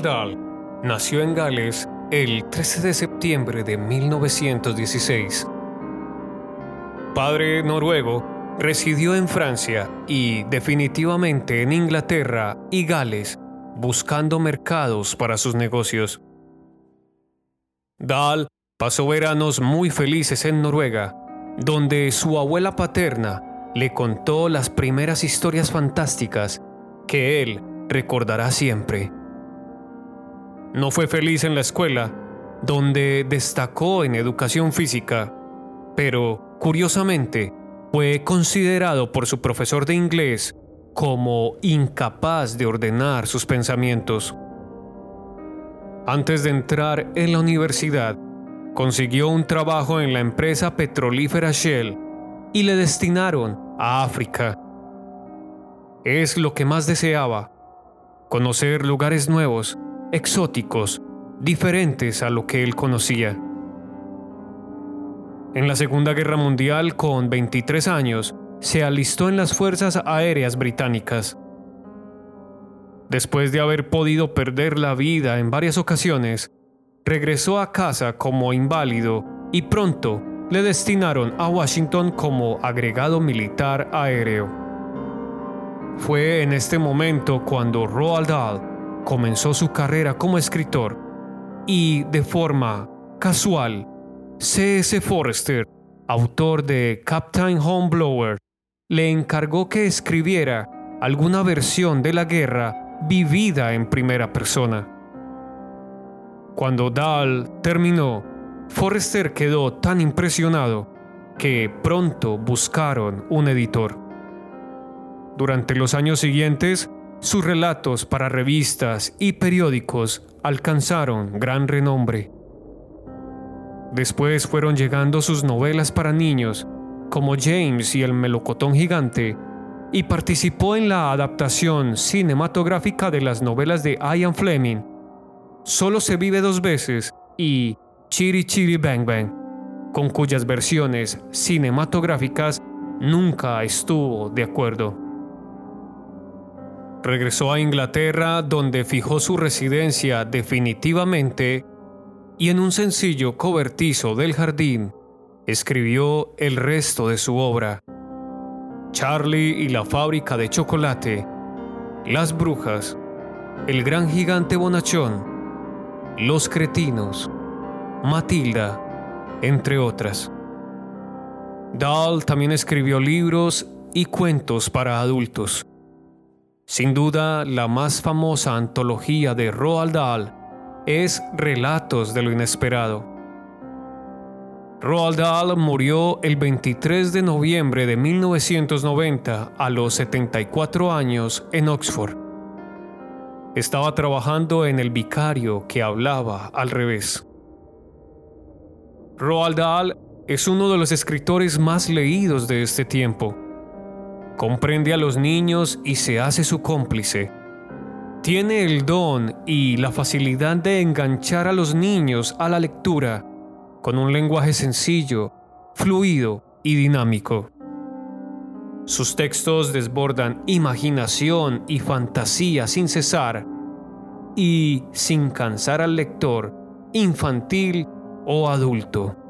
Roald nació en Gales el 13 de septiembre de 1916. Padre noruego, residió en Francia y definitivamente en Inglaterra y Gales, buscando mercados para sus negocios. Dahl pasó veranos muy felices en Noruega, donde su abuela paterna le contó las primeras historias fantásticas que él recordará siempre. No fue feliz en la escuela, donde destacó en educación física, pero, curiosamente, fue considerado por su profesor de inglés como incapaz de ordenar sus pensamientos. Antes de entrar en la universidad, consiguió un trabajo en la empresa petrolífera Shell y le destinaron a África. Es lo que más deseaba, conocer lugares nuevos exóticos, diferentes a lo que él conocía. En la Segunda Guerra Mundial, con 23 años, se alistó en las Fuerzas Aéreas Británicas. Después de haber podido perder la vida en varias ocasiones, regresó a casa como inválido y pronto le destinaron a Washington como agregado militar aéreo. Fue en este momento cuando Roald Dahl comenzó su carrera como escritor y de forma casual, C.S. Forrester, autor de Captain Homeblower, le encargó que escribiera alguna versión de la guerra vivida en primera persona. Cuando Dahl terminó, Forrester quedó tan impresionado que pronto buscaron un editor. Durante los años siguientes, sus relatos para revistas y periódicos alcanzaron gran renombre. Después fueron llegando sus novelas para niños, como James y el melocotón gigante, y participó en la adaptación cinematográfica de las novelas de Ian Fleming, Solo se vive dos veces y Chiri Chiri Bang Bang, con cuyas versiones cinematográficas nunca estuvo de acuerdo. Regresó a Inglaterra donde fijó su residencia definitivamente y en un sencillo cobertizo del jardín escribió el resto de su obra. Charlie y la fábrica de chocolate, Las brujas, El gran gigante bonachón, Los cretinos, Matilda, entre otras. Dahl también escribió libros y cuentos para adultos. Sin duda, la más famosa antología de Roald Dahl es Relatos de lo Inesperado. Roald Dahl murió el 23 de noviembre de 1990 a los 74 años en Oxford. Estaba trabajando en el vicario que hablaba al revés. Roald Dahl es uno de los escritores más leídos de este tiempo comprende a los niños y se hace su cómplice. Tiene el don y la facilidad de enganchar a los niños a la lectura con un lenguaje sencillo, fluido y dinámico. Sus textos desbordan imaginación y fantasía sin cesar y sin cansar al lector, infantil o adulto.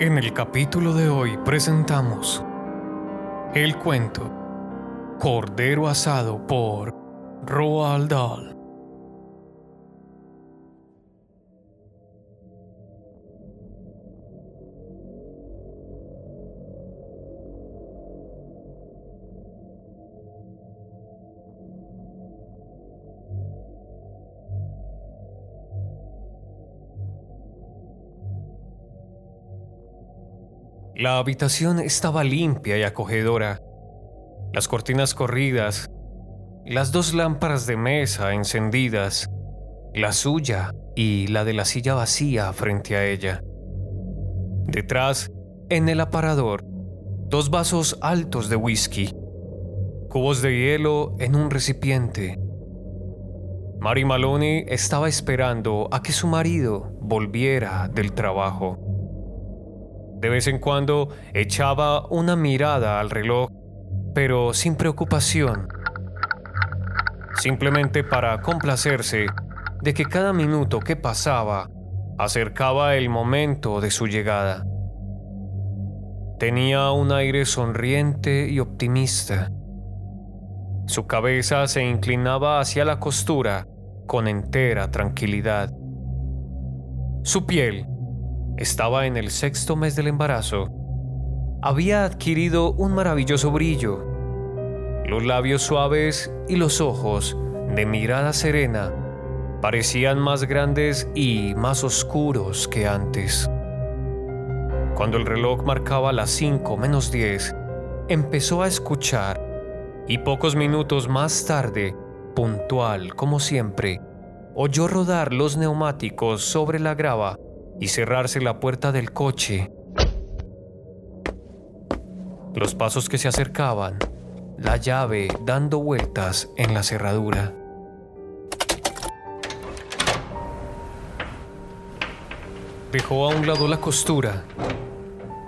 En el capítulo de hoy presentamos el cuento Cordero asado por Roald Dahl. La habitación estaba limpia y acogedora. Las cortinas corridas, las dos lámparas de mesa encendidas, la suya y la de la silla vacía frente a ella. Detrás, en el aparador, dos vasos altos de whisky, cubos de hielo en un recipiente. Mary Maloney estaba esperando a que su marido volviera del trabajo. De vez en cuando echaba una mirada al reloj, pero sin preocupación, simplemente para complacerse de que cada minuto que pasaba acercaba el momento de su llegada. Tenía un aire sonriente y optimista. Su cabeza se inclinaba hacia la costura con entera tranquilidad. Su piel estaba en el sexto mes del embarazo. Había adquirido un maravilloso brillo. Los labios suaves y los ojos, de mirada serena, parecían más grandes y más oscuros que antes. Cuando el reloj marcaba las 5 menos 10, empezó a escuchar y pocos minutos más tarde, puntual como siempre, oyó rodar los neumáticos sobre la grava y cerrarse la puerta del coche. Los pasos que se acercaban, la llave dando vueltas en la cerradura. Dejó a un lado la costura.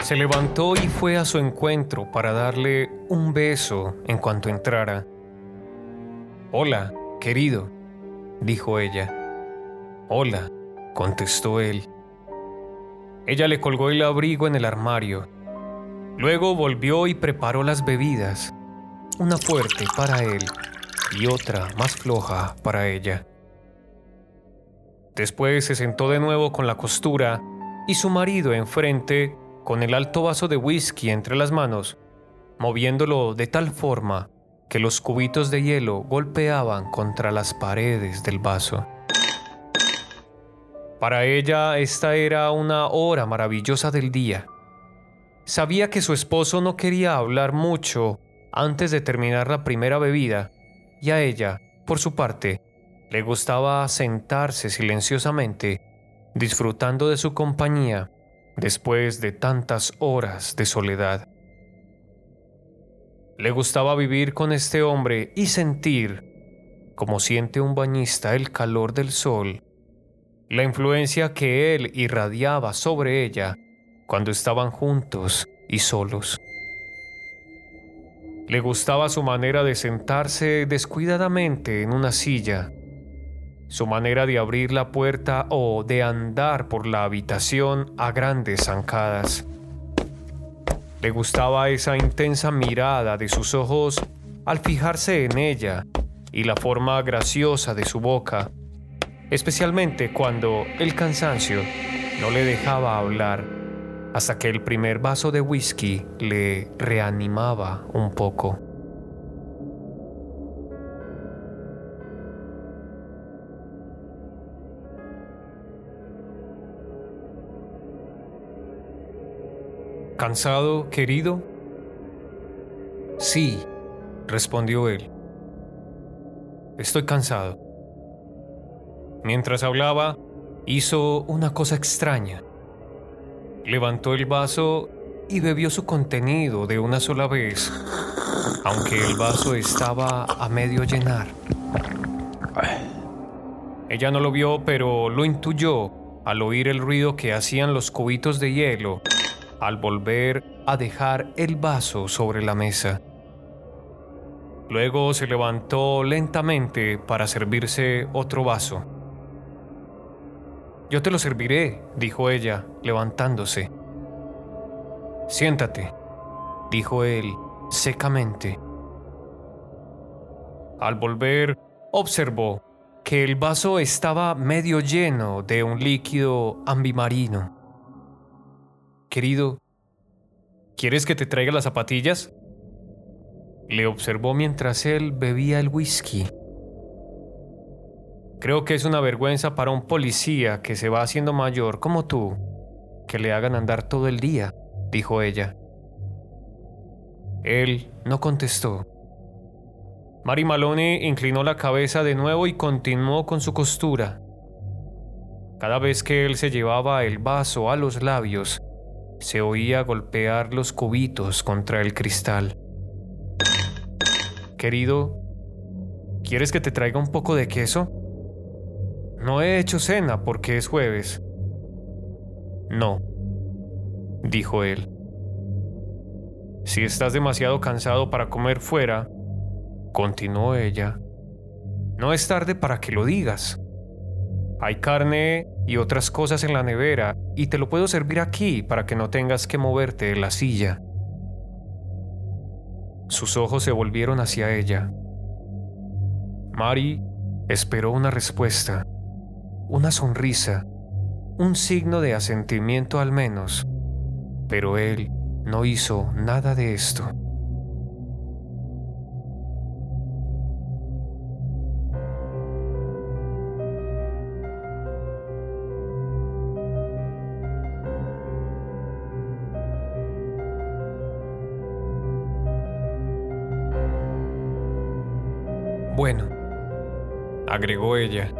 Se levantó y fue a su encuentro para darle un beso en cuanto entrara. Hola, querido, dijo ella. Hola, contestó él. Ella le colgó el abrigo en el armario. Luego volvió y preparó las bebidas, una fuerte para él y otra más floja para ella. Después se sentó de nuevo con la costura y su marido enfrente con el alto vaso de whisky entre las manos, moviéndolo de tal forma que los cubitos de hielo golpeaban contra las paredes del vaso. Para ella esta era una hora maravillosa del día. Sabía que su esposo no quería hablar mucho antes de terminar la primera bebida, y a ella, por su parte, le gustaba sentarse silenciosamente, disfrutando de su compañía después de tantas horas de soledad. Le gustaba vivir con este hombre y sentir, como siente un bañista, el calor del sol, la influencia que él irradiaba sobre ella cuando estaban juntos y solos. Le gustaba su manera de sentarse descuidadamente en una silla su manera de abrir la puerta o de andar por la habitación a grandes zancadas. Le gustaba esa intensa mirada de sus ojos al fijarse en ella y la forma graciosa de su boca, especialmente cuando el cansancio no le dejaba hablar hasta que el primer vaso de whisky le reanimaba un poco. ¿Cansado, querido? Sí, respondió él. Estoy cansado. Mientras hablaba, hizo una cosa extraña. Levantó el vaso y bebió su contenido de una sola vez, aunque el vaso estaba a medio llenar. Ella no lo vio, pero lo intuyó al oír el ruido que hacían los cubitos de hielo al volver a dejar el vaso sobre la mesa. Luego se levantó lentamente para servirse otro vaso. Yo te lo serviré, dijo ella, levantándose. Siéntate, dijo él secamente. Al volver, observó que el vaso estaba medio lleno de un líquido ambimarino. Querido, ¿quieres que te traiga las zapatillas? Le observó mientras él bebía el whisky. Creo que es una vergüenza para un policía que se va haciendo mayor como tú que le hagan andar todo el día, dijo ella. Él no contestó. Mary Maloney inclinó la cabeza de nuevo y continuó con su costura. Cada vez que él se llevaba el vaso a los labios, se oía golpear los cubitos contra el cristal. Querido, ¿quieres que te traiga un poco de queso? No he hecho cena porque es jueves. No, dijo él. Si estás demasiado cansado para comer fuera, continuó ella, no es tarde para que lo digas. Hay carne y otras cosas en la nevera y te lo puedo servir aquí para que no tengas que moverte de la silla. Sus ojos se volvieron hacia ella. Mary esperó una respuesta, una sonrisa, un signo de asentimiento al menos, pero él no hizo nada de esto. Bueno, agregó ella,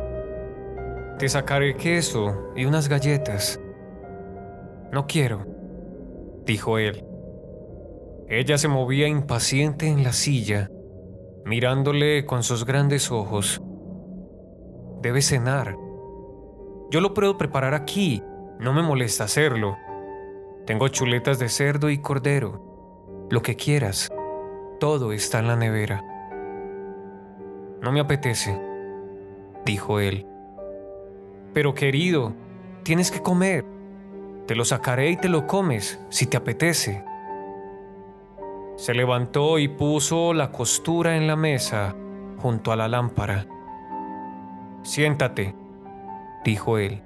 te sacaré queso y unas galletas. No quiero, dijo él. Ella se movía impaciente en la silla, mirándole con sus grandes ojos. Debe cenar. Yo lo puedo preparar aquí, no me molesta hacerlo. Tengo chuletas de cerdo y cordero, lo que quieras. Todo está en la nevera. No me apetece, dijo él. Pero querido, tienes que comer. Te lo sacaré y te lo comes si te apetece. Se levantó y puso la costura en la mesa junto a la lámpara. Siéntate, dijo él.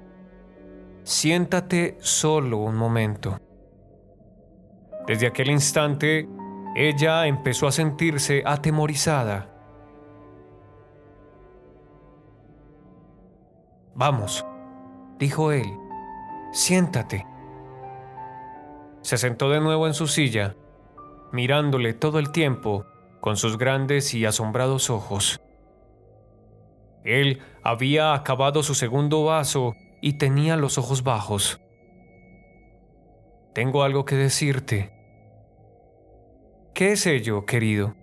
Siéntate solo un momento. Desde aquel instante, ella empezó a sentirse atemorizada Vamos, dijo él, siéntate. Se sentó de nuevo en su silla, mirándole todo el tiempo con sus grandes y asombrados ojos. Él había acabado su segundo vaso y tenía los ojos bajos. Tengo algo que decirte. ¿Qué es ello, querido?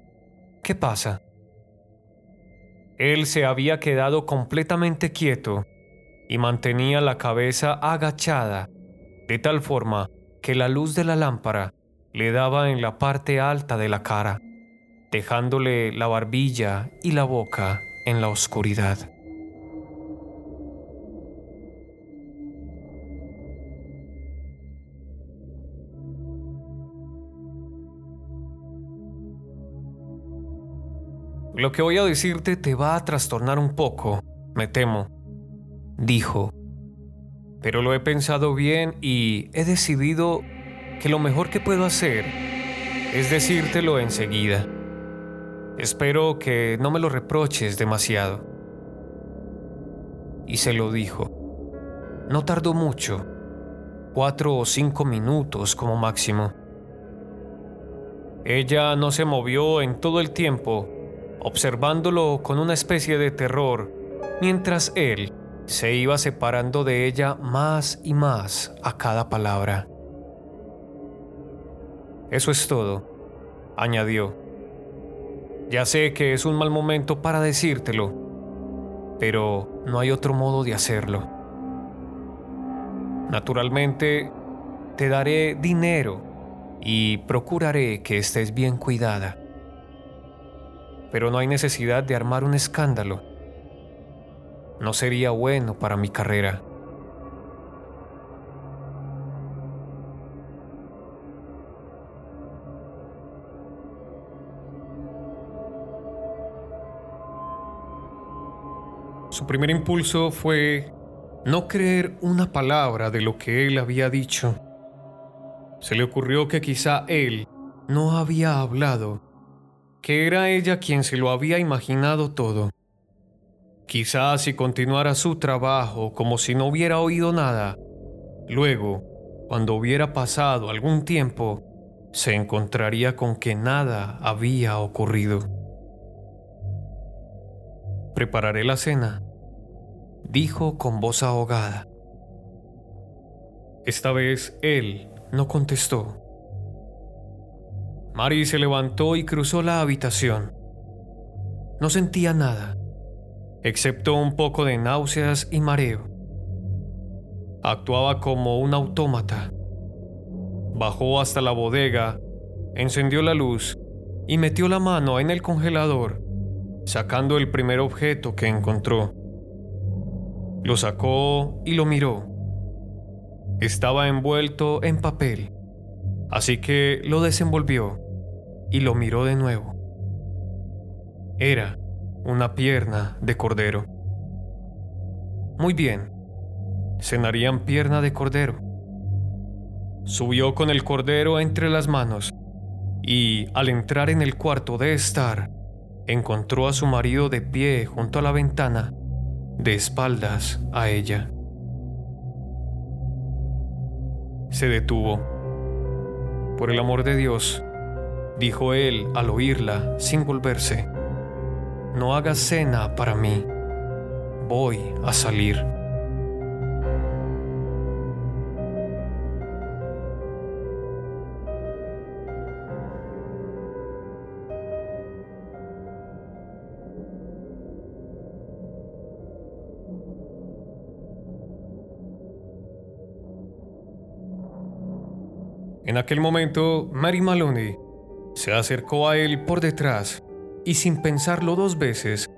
¿Qué pasa? Él se había quedado completamente quieto y mantenía la cabeza agachada, de tal forma que la luz de la lámpara le daba en la parte alta de la cara, dejándole la barbilla y la boca en la oscuridad. Lo que voy a decirte te va a trastornar un poco, me temo dijo, pero lo he pensado bien y he decidido que lo mejor que puedo hacer es decírtelo enseguida. Espero que no me lo reproches demasiado. Y se lo dijo. No tardó mucho, cuatro o cinco minutos como máximo. Ella no se movió en todo el tiempo, observándolo con una especie de terror, mientras él se iba separando de ella más y más a cada palabra. Eso es todo, añadió. Ya sé que es un mal momento para decírtelo, pero no hay otro modo de hacerlo. Naturalmente, te daré dinero y procuraré que estés bien cuidada. Pero no hay necesidad de armar un escándalo no sería bueno para mi carrera. Su primer impulso fue no creer una palabra de lo que él había dicho. Se le ocurrió que quizá él no había hablado, que era ella quien se lo había imaginado todo. Quizás si continuara su trabajo como si no hubiera oído nada, luego Cuando hubiera pasado algún tiempo, se encontraría con que nada había ocurrido. Prepararé la cena, dijo con voz ahogada. Esta vez él no contestó. Mary se levantó y cruzó la habitación. No sentía nada, excepto un poco de náuseas y mareo. Actuaba como un autómata. Bajó hasta la bodega, encendió la luz y metió la mano en el congelador sacando el primer objeto que encontró. Lo sacó y lo miró. Estaba envuelto en papel, así que lo desenvolvió y lo miró de nuevo. Era una pierna de cordero. Muy bien, cenarían pierna de cordero. Subió con el cordero entre las manos y, al entrar en el cuarto de estar, encontró a su marido de pie junto a la ventana, de espaldas a ella. Se detuvo. Por el amor de Dios, dijo él al oírla sin volverse, no hagas cena para mí, voy a salir. En aquel momento, Mary Maloney se acercó a él por detrás y sin pensarlo dos veces,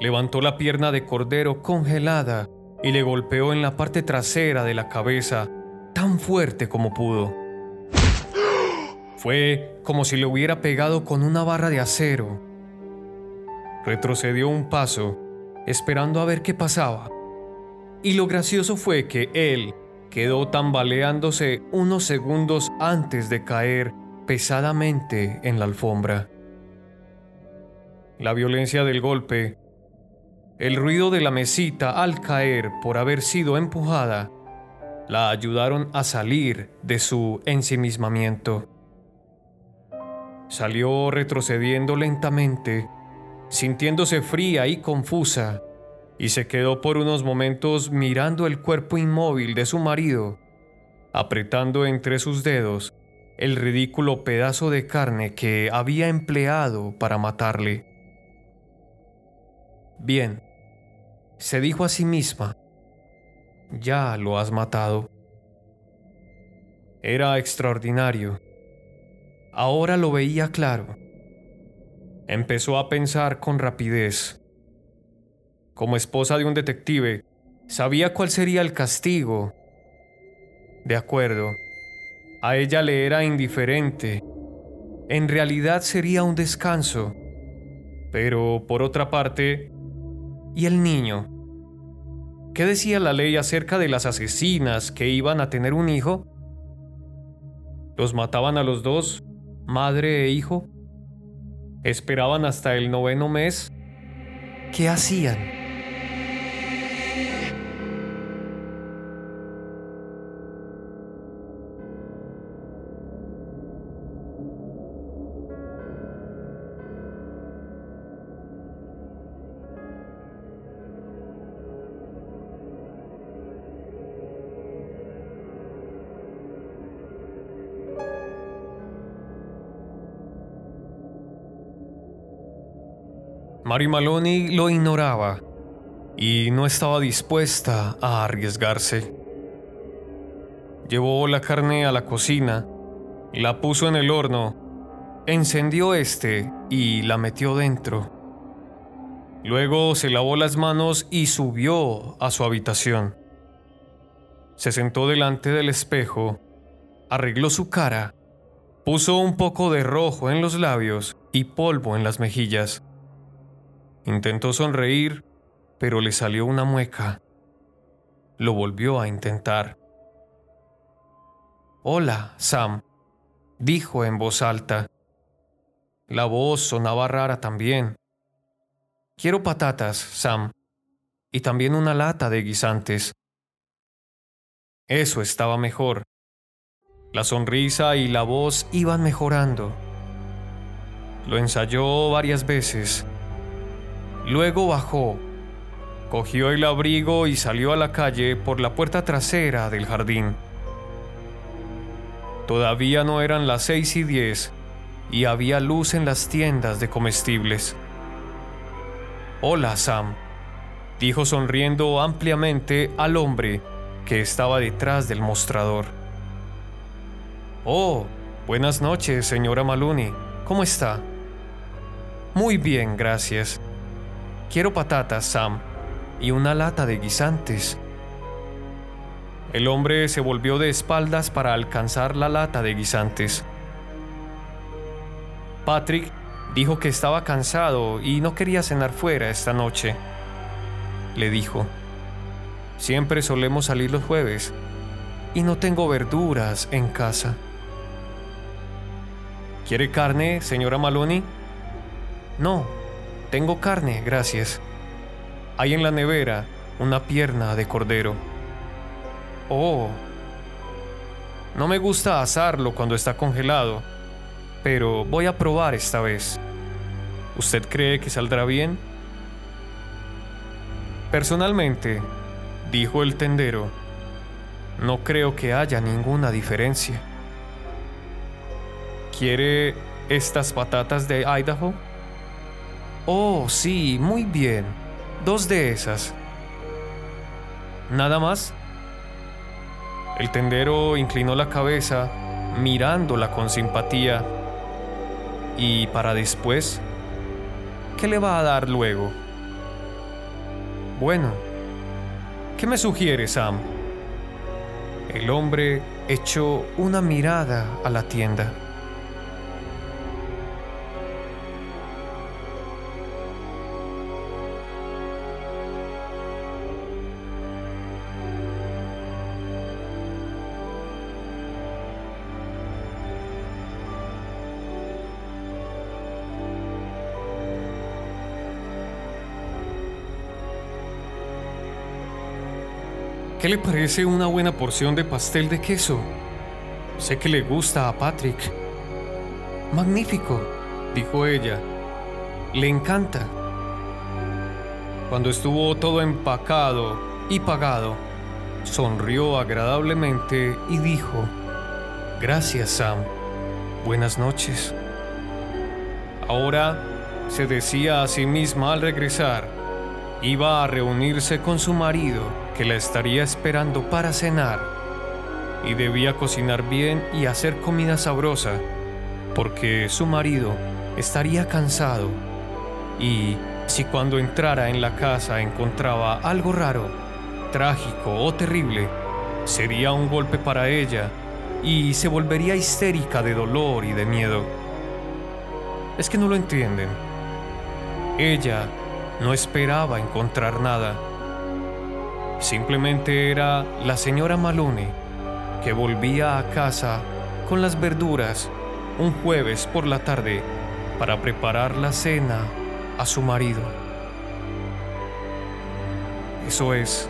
levantó la pierna de cordero congelada y le golpeó en la parte trasera de la cabeza tan fuerte como pudo. Fue como si le hubiera pegado con una barra de acero. Retrocedió un paso, esperando a ver qué pasaba. Y lo gracioso fue que él, quedó tambaleándose unos segundos antes de caer pesadamente en la alfombra. La violencia del golpe, el ruido de la mesita al caer por haber sido empujada, la ayudaron a salir de su ensimismamiento. Salió retrocediendo lentamente, sintiéndose fría y confusa, y se quedó por unos momentos mirando el cuerpo inmóvil de su marido, apretando entre sus dedos el ridículo pedazo de carne que había empleado para matarle. Bien, se dijo a sí misma, ya lo has matado. Era extraordinario. Ahora lo veía claro. Empezó a pensar con rapidez como esposa de un detective, sabía cuál sería el castigo. De acuerdo, a ella le era indiferente. En realidad sería un descanso. Pero, por otra parte, ¿y el niño? ¿Qué decía la ley acerca de las asesinas que iban a tener un hijo? ¿Los mataban a los dos, madre e hijo? ¿Esperaban hasta el noveno mes? ¿Qué hacían? Mary Maloney lo ignoraba y no estaba dispuesta a arriesgarse. Llevó la carne a la cocina, la puso en el horno, encendió este y la metió dentro. Luego se lavó las manos y subió a su habitación. Se sentó delante del espejo, arregló su cara, puso un poco de rojo en los labios y polvo en las mejillas. Intentó sonreír, pero le salió una mueca. Lo volvió a intentar. Hola, Sam, dijo en voz alta. La voz sonaba rara también. Quiero patatas, Sam, y también una lata de guisantes. Eso estaba mejor. La sonrisa y la voz iban mejorando. Lo ensayó varias veces. Luego bajó, cogió el abrigo y salió a la calle por la puerta trasera del jardín. Todavía no eran las seis y diez y había luz en las tiendas de comestibles. Hola, Sam, dijo sonriendo ampliamente al hombre que estaba detrás del mostrador. Oh, buenas noches, señora Maloney. ¿Cómo está? Muy bien, gracias. Quiero patatas, Sam, y una lata de guisantes. El hombre se volvió de espaldas para alcanzar la lata de guisantes. Patrick dijo que estaba cansado y no quería cenar fuera esta noche. Le dijo, siempre solemos salir los jueves y no tengo verduras en casa. ¿Quiere carne, señora Maloney? No, tengo carne, gracias. Hay en la nevera una pierna de cordero. Oh, no me gusta asarlo cuando está congelado, pero voy a probar esta vez. ¿Usted cree que saldrá bien? Personalmente, dijo el tendero, no creo que haya ninguna diferencia. ¿Quiere estas patatas de Idaho? Oh, sí, muy bien. Dos de esas. ¿Nada más? El tendero inclinó la cabeza, mirándola con simpatía. ¿Y para después? ¿Qué le va a dar luego? Bueno, ¿qué me sugiere, Sam? El hombre echó una mirada a la tienda. ¿Qué le parece una buena porción de pastel de queso? Sé que le gusta a Patrick. Magnífico, dijo ella. Le encanta. Cuando estuvo todo empacado y pagado, sonrió agradablemente y dijo, Gracias, Sam. Buenas noches. Ahora, se decía a sí misma al regresar, iba a reunirse con su marido que la estaría esperando para cenar y debía cocinar bien y hacer comida sabrosa porque su marido estaría cansado y si cuando entrara en la casa encontraba algo raro, trágico o terrible, sería un golpe para ella y se volvería histérica de dolor y de miedo. Es que no lo entienden. Ella no esperaba encontrar nada Simplemente era la señora Malone que volvía a casa con las verduras un jueves por la tarde para preparar la cena a su marido. Eso es,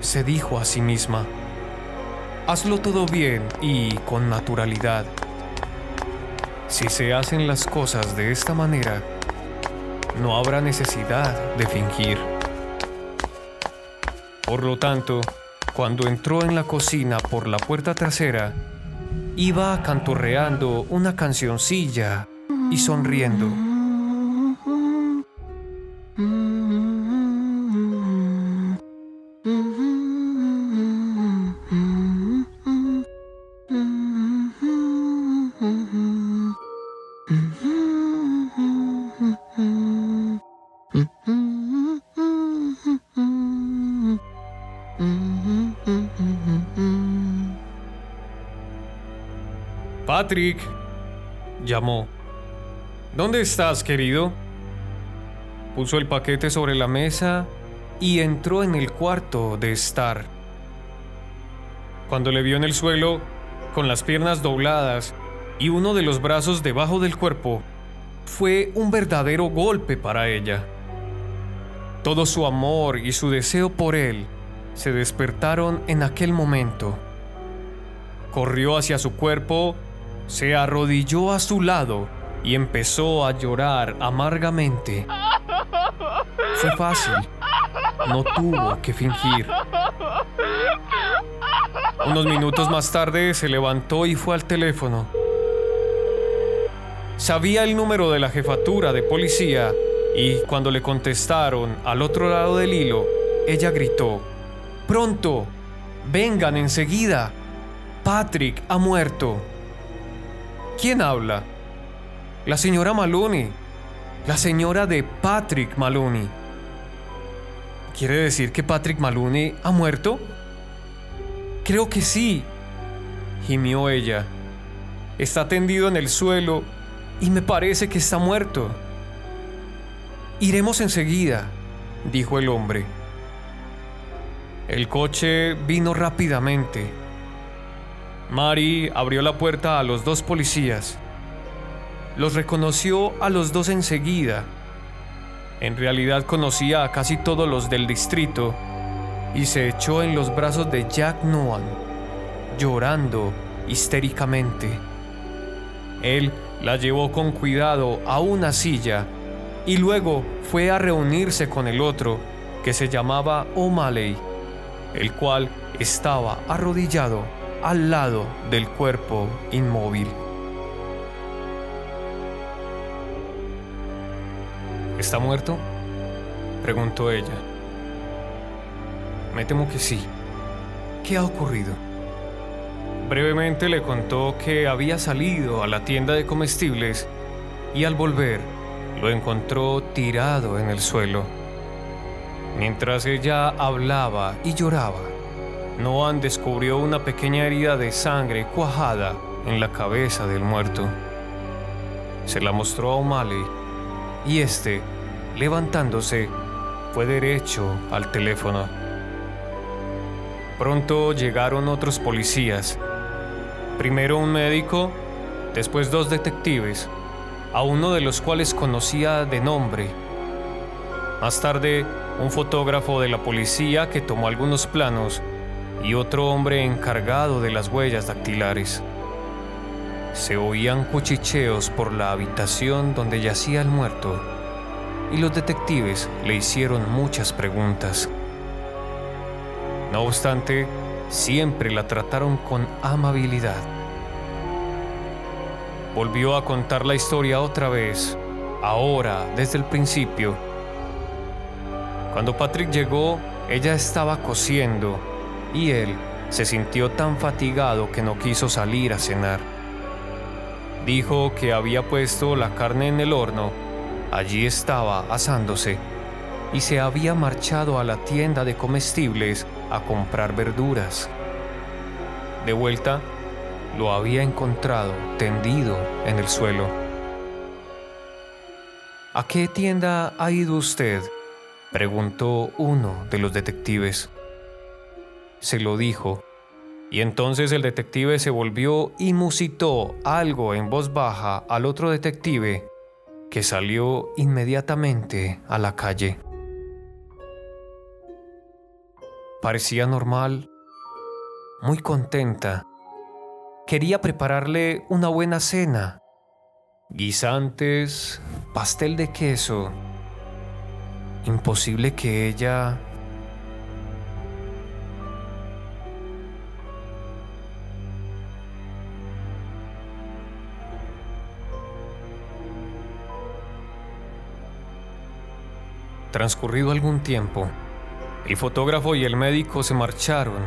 se dijo a sí misma, hazlo todo bien y con naturalidad. Si se hacen las cosas de esta manera, no habrá necesidad de fingir. Por lo tanto, cuando entró en la cocina por la puerta trasera, iba cantorreando una cancioncilla y sonriendo. Patrick, llamó. ¿Dónde estás, querido? Puso el paquete sobre la mesa y entró en el cuarto de estar. Cuando le vio en el suelo, con las piernas dobladas y uno de los brazos debajo del cuerpo, fue un verdadero golpe para ella. Todo su amor y su deseo por él se despertaron en aquel momento. corrió hacia su cuerpo, se arrodilló a su lado y empezó a llorar amargamente. Fue fácil, no tuvo que fingir. Unos minutos más tarde se levantó y fue al teléfono. Sabía el número de la jefatura de policía y cuando le contestaron al otro lado del hilo, ella gritó, Pronto, vengan enseguida. Patrick ha muerto. ¿Quién habla? La señora Maloney. La señora de Patrick Maloney. ¿Quiere decir que Patrick Maloney ha muerto? Creo que sí, gimió ella. Está tendido en el suelo y me parece que está muerto. Iremos enseguida, dijo el hombre. El coche vino rápidamente. Mary abrió la puerta a los dos policías. Los reconoció a los dos enseguida. En realidad conocía a casi todos los del distrito y se echó en los brazos de Jack Noan, llorando histéricamente. Él la llevó con cuidado a una silla y luego fue a reunirse con el otro, que se llamaba O'Malley, el cual estaba arrodillado al lado del cuerpo inmóvil. ¿Está muerto? preguntó ella. Me temo que sí. ¿Qué ha ocurrido? Brevemente le contó que había salido a la tienda de comestibles y al volver lo encontró tirado en el suelo. Mientras ella hablaba y lloraba, Noan descubrió una pequeña herida de sangre cuajada en la cabeza del muerto. Se la mostró a O'Malley y este, levantándose, fue derecho al teléfono. Pronto llegaron otros policías Primero un médico, después dos detectives, a uno de los cuales conocía de nombre. Más tarde, un fotógrafo de la policía que tomó algunos planos y otro hombre encargado de las huellas dactilares. Se oían cuchicheos por la habitación donde yacía el muerto y los detectives le hicieron muchas preguntas. No obstante, siempre la trataron con amabilidad. Volvió a contar la historia otra vez, ahora desde el principio. Cuando Patrick llegó, ella estaba cosiendo y él se sintió tan fatigado que no quiso salir a cenar. Dijo que había puesto la carne en el horno, allí estaba asándose, y se había marchado a la tienda de comestibles a comprar verduras. De vuelta, lo había encontrado tendido en el suelo. ¿A qué tienda ha ido usted? preguntó uno de los detectives. Se lo dijo, y entonces el detective se volvió y musitó algo en voz baja al otro detective, que salió inmediatamente a la calle. Parecía normal, muy contenta. Quería prepararle una buena cena. Guisantes, pastel de queso. Imposible que ella... Transcurrido algún tiempo, el fotógrafo y el médico se marcharon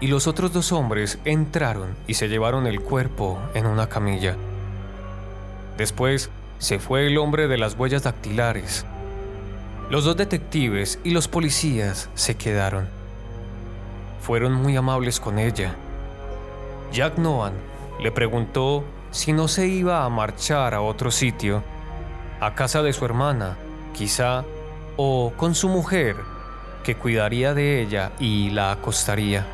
y los otros dos hombres entraron y se llevaron el cuerpo en una camilla. Después se fue el hombre de las huellas dactilares. Los dos detectives y los policías se quedaron. Fueron muy amables con ella. Jack Noan le preguntó si no se iba a marchar a otro sitio, a casa de su hermana, quizá, o con su mujer, que cuidaría de ella y la acostaría.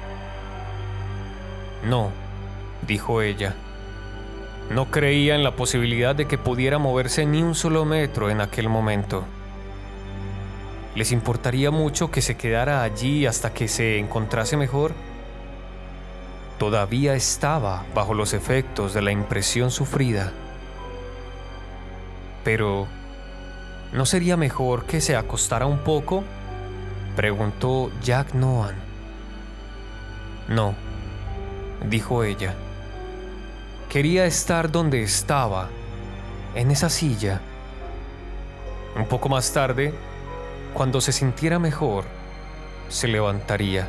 No, dijo ella. No creía en la posibilidad de que pudiera moverse ni un solo metro en aquel momento. ¿Les importaría mucho que se quedara allí hasta que se encontrase mejor? todavía estaba bajo los efectos de la impresión sufrida. Pero, ¿no sería mejor que se acostara un poco? preguntó Jack Noan. No, dijo ella. Quería estar donde estaba, en esa silla. Un poco más tarde, cuando se sintiera mejor, se levantaría.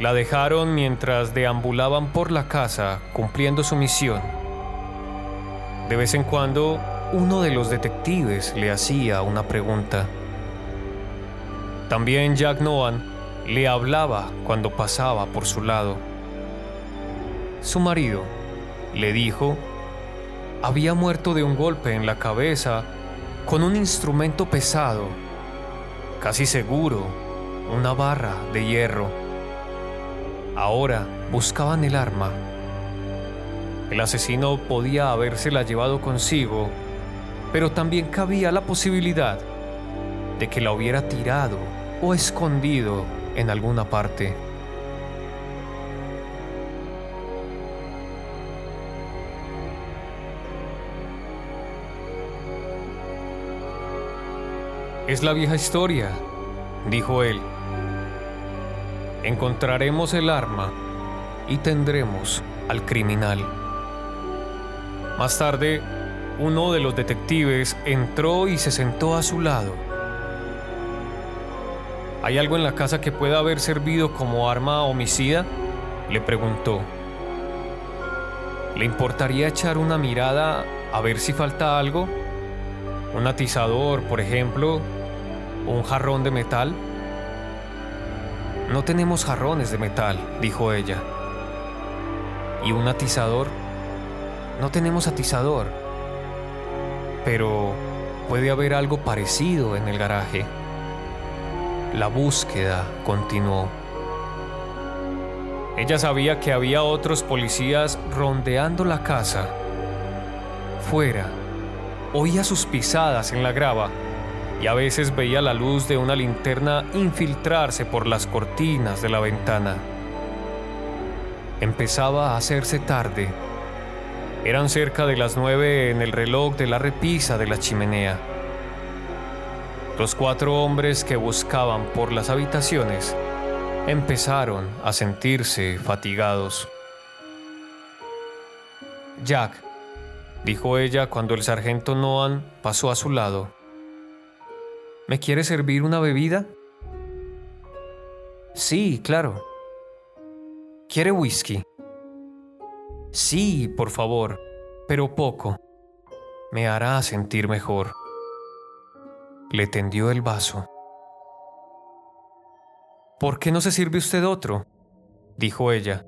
La dejaron mientras deambulaban por la casa cumpliendo su misión. De vez en cuando, uno de los detectives le hacía una pregunta. También Jack Noan le hablaba cuando pasaba por su lado. Su marido, le dijo, había muerto de un golpe en la cabeza con un instrumento pesado, casi seguro, una barra de hierro. Ahora buscaban el arma. El asesino podía habérsela llevado consigo, pero también cabía la posibilidad de que la hubiera tirado o escondido en alguna parte. Es la vieja historia, dijo él. Encontraremos el arma y tendremos al criminal. Más tarde, uno de los detectives entró y se sentó a su lado. ¿Hay algo en la casa que pueda haber servido como arma homicida? le preguntó. ¿Le importaría echar una mirada a ver si falta algo? ¿Un atizador, por ejemplo? un jarrón de metal? No tenemos jarrones de metal, dijo ella. ¿Y un atizador? No tenemos atizador. Pero puede haber algo parecido en el garaje. La búsqueda continuó. Ella sabía que había otros policías rondeando la casa. Fuera, oía sus pisadas en la grava y a veces veía la luz de una linterna infiltrarse por las cortinas de la ventana. Empezaba a hacerse tarde. Eran cerca de las nueve en el reloj de la repisa de la chimenea. Los cuatro hombres que buscaban por las habitaciones empezaron a sentirse fatigados. Jack, dijo ella cuando el sargento Noan pasó a su lado. ¿Me quiere servir una bebida? Sí, claro. ¿Quiere whisky? Sí, por favor, pero poco. Me hará sentir mejor. Le tendió el vaso. ¿Por qué no se sirve usted otro? dijo ella.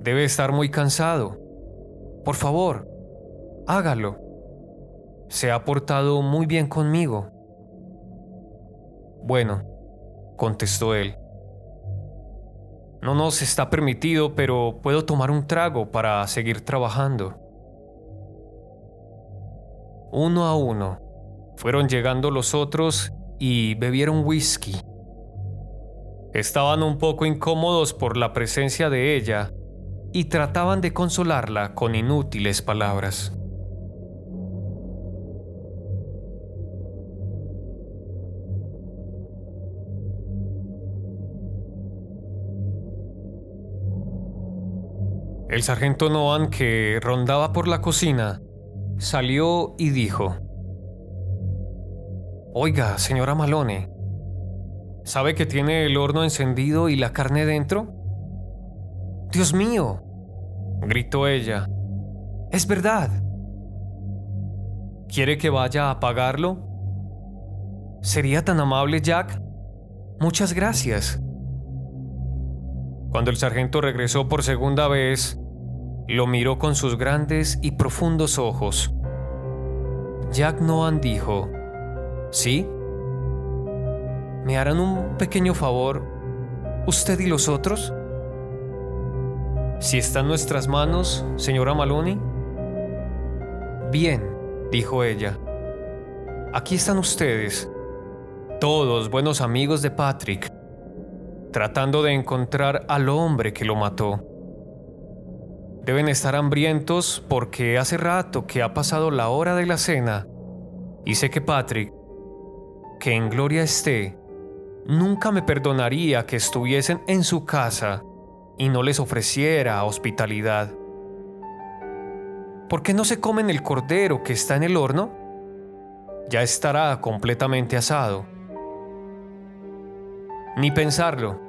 Debe estar muy cansado. Por favor, hágalo. Se ha portado muy bien conmigo. Bueno, contestó él. No nos está permitido, pero puedo tomar un trago para seguir trabajando. Uno a uno fueron llegando los otros y bebieron whisky. Estaban un poco incómodos por la presencia de ella y trataban de consolarla con inútiles palabras. El sargento Noan, que rondaba por la cocina, salió y dijo, Oiga, señora Malone, ¿sabe que tiene el horno encendido y la carne dentro? Dios mío, gritó ella, es verdad. ¿Quiere que vaya a apagarlo? ¿Sería tan amable, Jack? Muchas gracias. Cuando el sargento regresó por segunda vez, lo miró con sus grandes y profundos ojos. Jack Noan dijo, ¿Sí? ¿Me harán un pequeño favor, usted y los otros? Si está en nuestras manos, señora Maloney. Bien, dijo ella. Aquí están ustedes, todos buenos amigos de Patrick. tratando de encontrar al hombre que lo mató. Deben estar hambrientos porque hace rato que ha pasado la hora de la cena y sé que Patrick, que en gloria esté, nunca me perdonaría que estuviesen en su casa y no les ofreciera hospitalidad. ¿Por qué no se comen el cordero que está en el horno? Ya estará completamente asado. Ni pensarlo,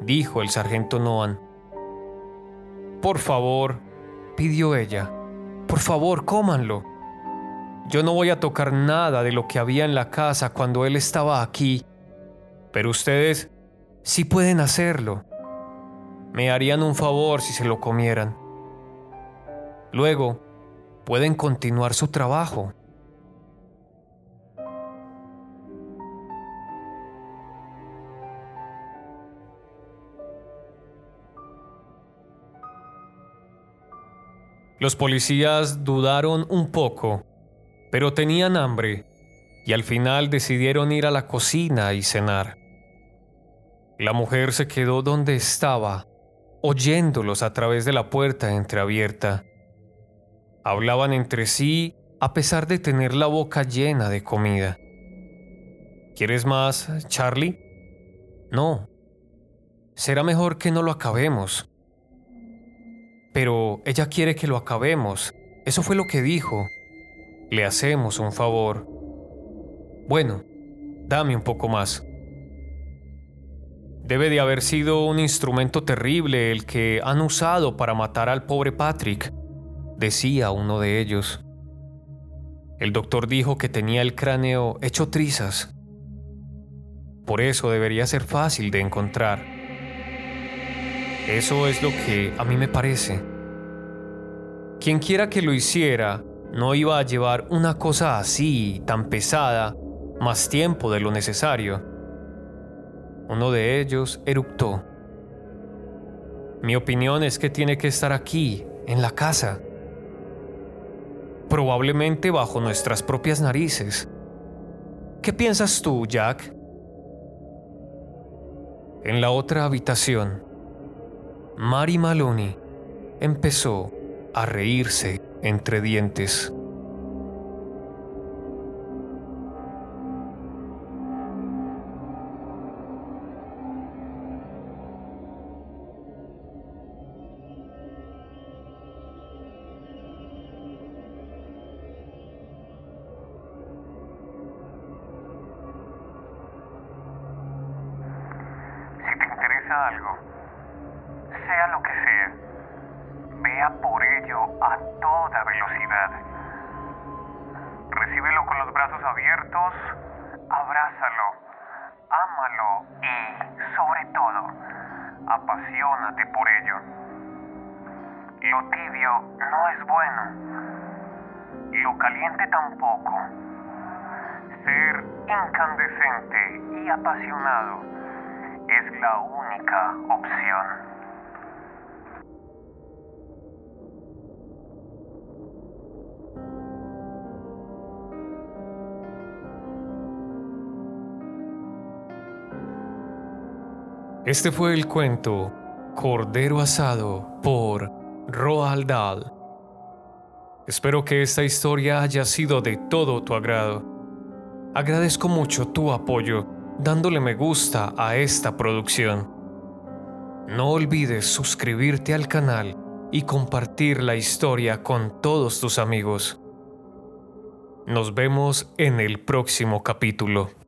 dijo el sargento Noan. Por favor, pidió ella, por favor, cómanlo. Yo no voy a tocar nada de lo que había en la casa cuando él estaba aquí, pero ustedes sí pueden hacerlo. Me harían un favor si se lo comieran. Luego, pueden continuar su trabajo. Los policías dudaron un poco, pero tenían hambre y al final decidieron ir a la cocina y cenar. La mujer se quedó donde estaba, oyéndolos a través de la puerta entreabierta. Hablaban entre sí a pesar de tener la boca llena de comida. ¿Quieres más, Charlie? No. Será mejor que no lo acabemos. Pero ella quiere que lo acabemos. Eso fue lo que dijo. Le hacemos un favor. Bueno, dame un poco más. Debe de haber sido un instrumento terrible el que han usado para matar al pobre Patrick decía uno de ellos. El doctor dijo que tenía el cráneo hecho trizas. Por eso debería ser fácil de encontrar. Eso es lo que a mí me parece. Quien quiera que lo hiciera, no iba a llevar una cosa así, tan pesada, más tiempo de lo necesario. Uno de ellos eructó. Mi opinión es que tiene que estar aquí, en la casa probablemente bajo nuestras propias narices. ¿Qué piensas tú, Jack? En la otra habitación, Mary Maloney empezó a reírse entre dientes. Lo caliente tampoco. Ser incandescente y apasionado es la única opción. Este fue el cuento Cordero Asado por Roald Dahl. Espero que esta historia haya sido de todo tu agrado. Agradezco mucho tu apoyo dándole me gusta a esta producción. No olvides suscribirte al canal y compartir la historia con todos tus amigos. Nos vemos en el próximo capítulo.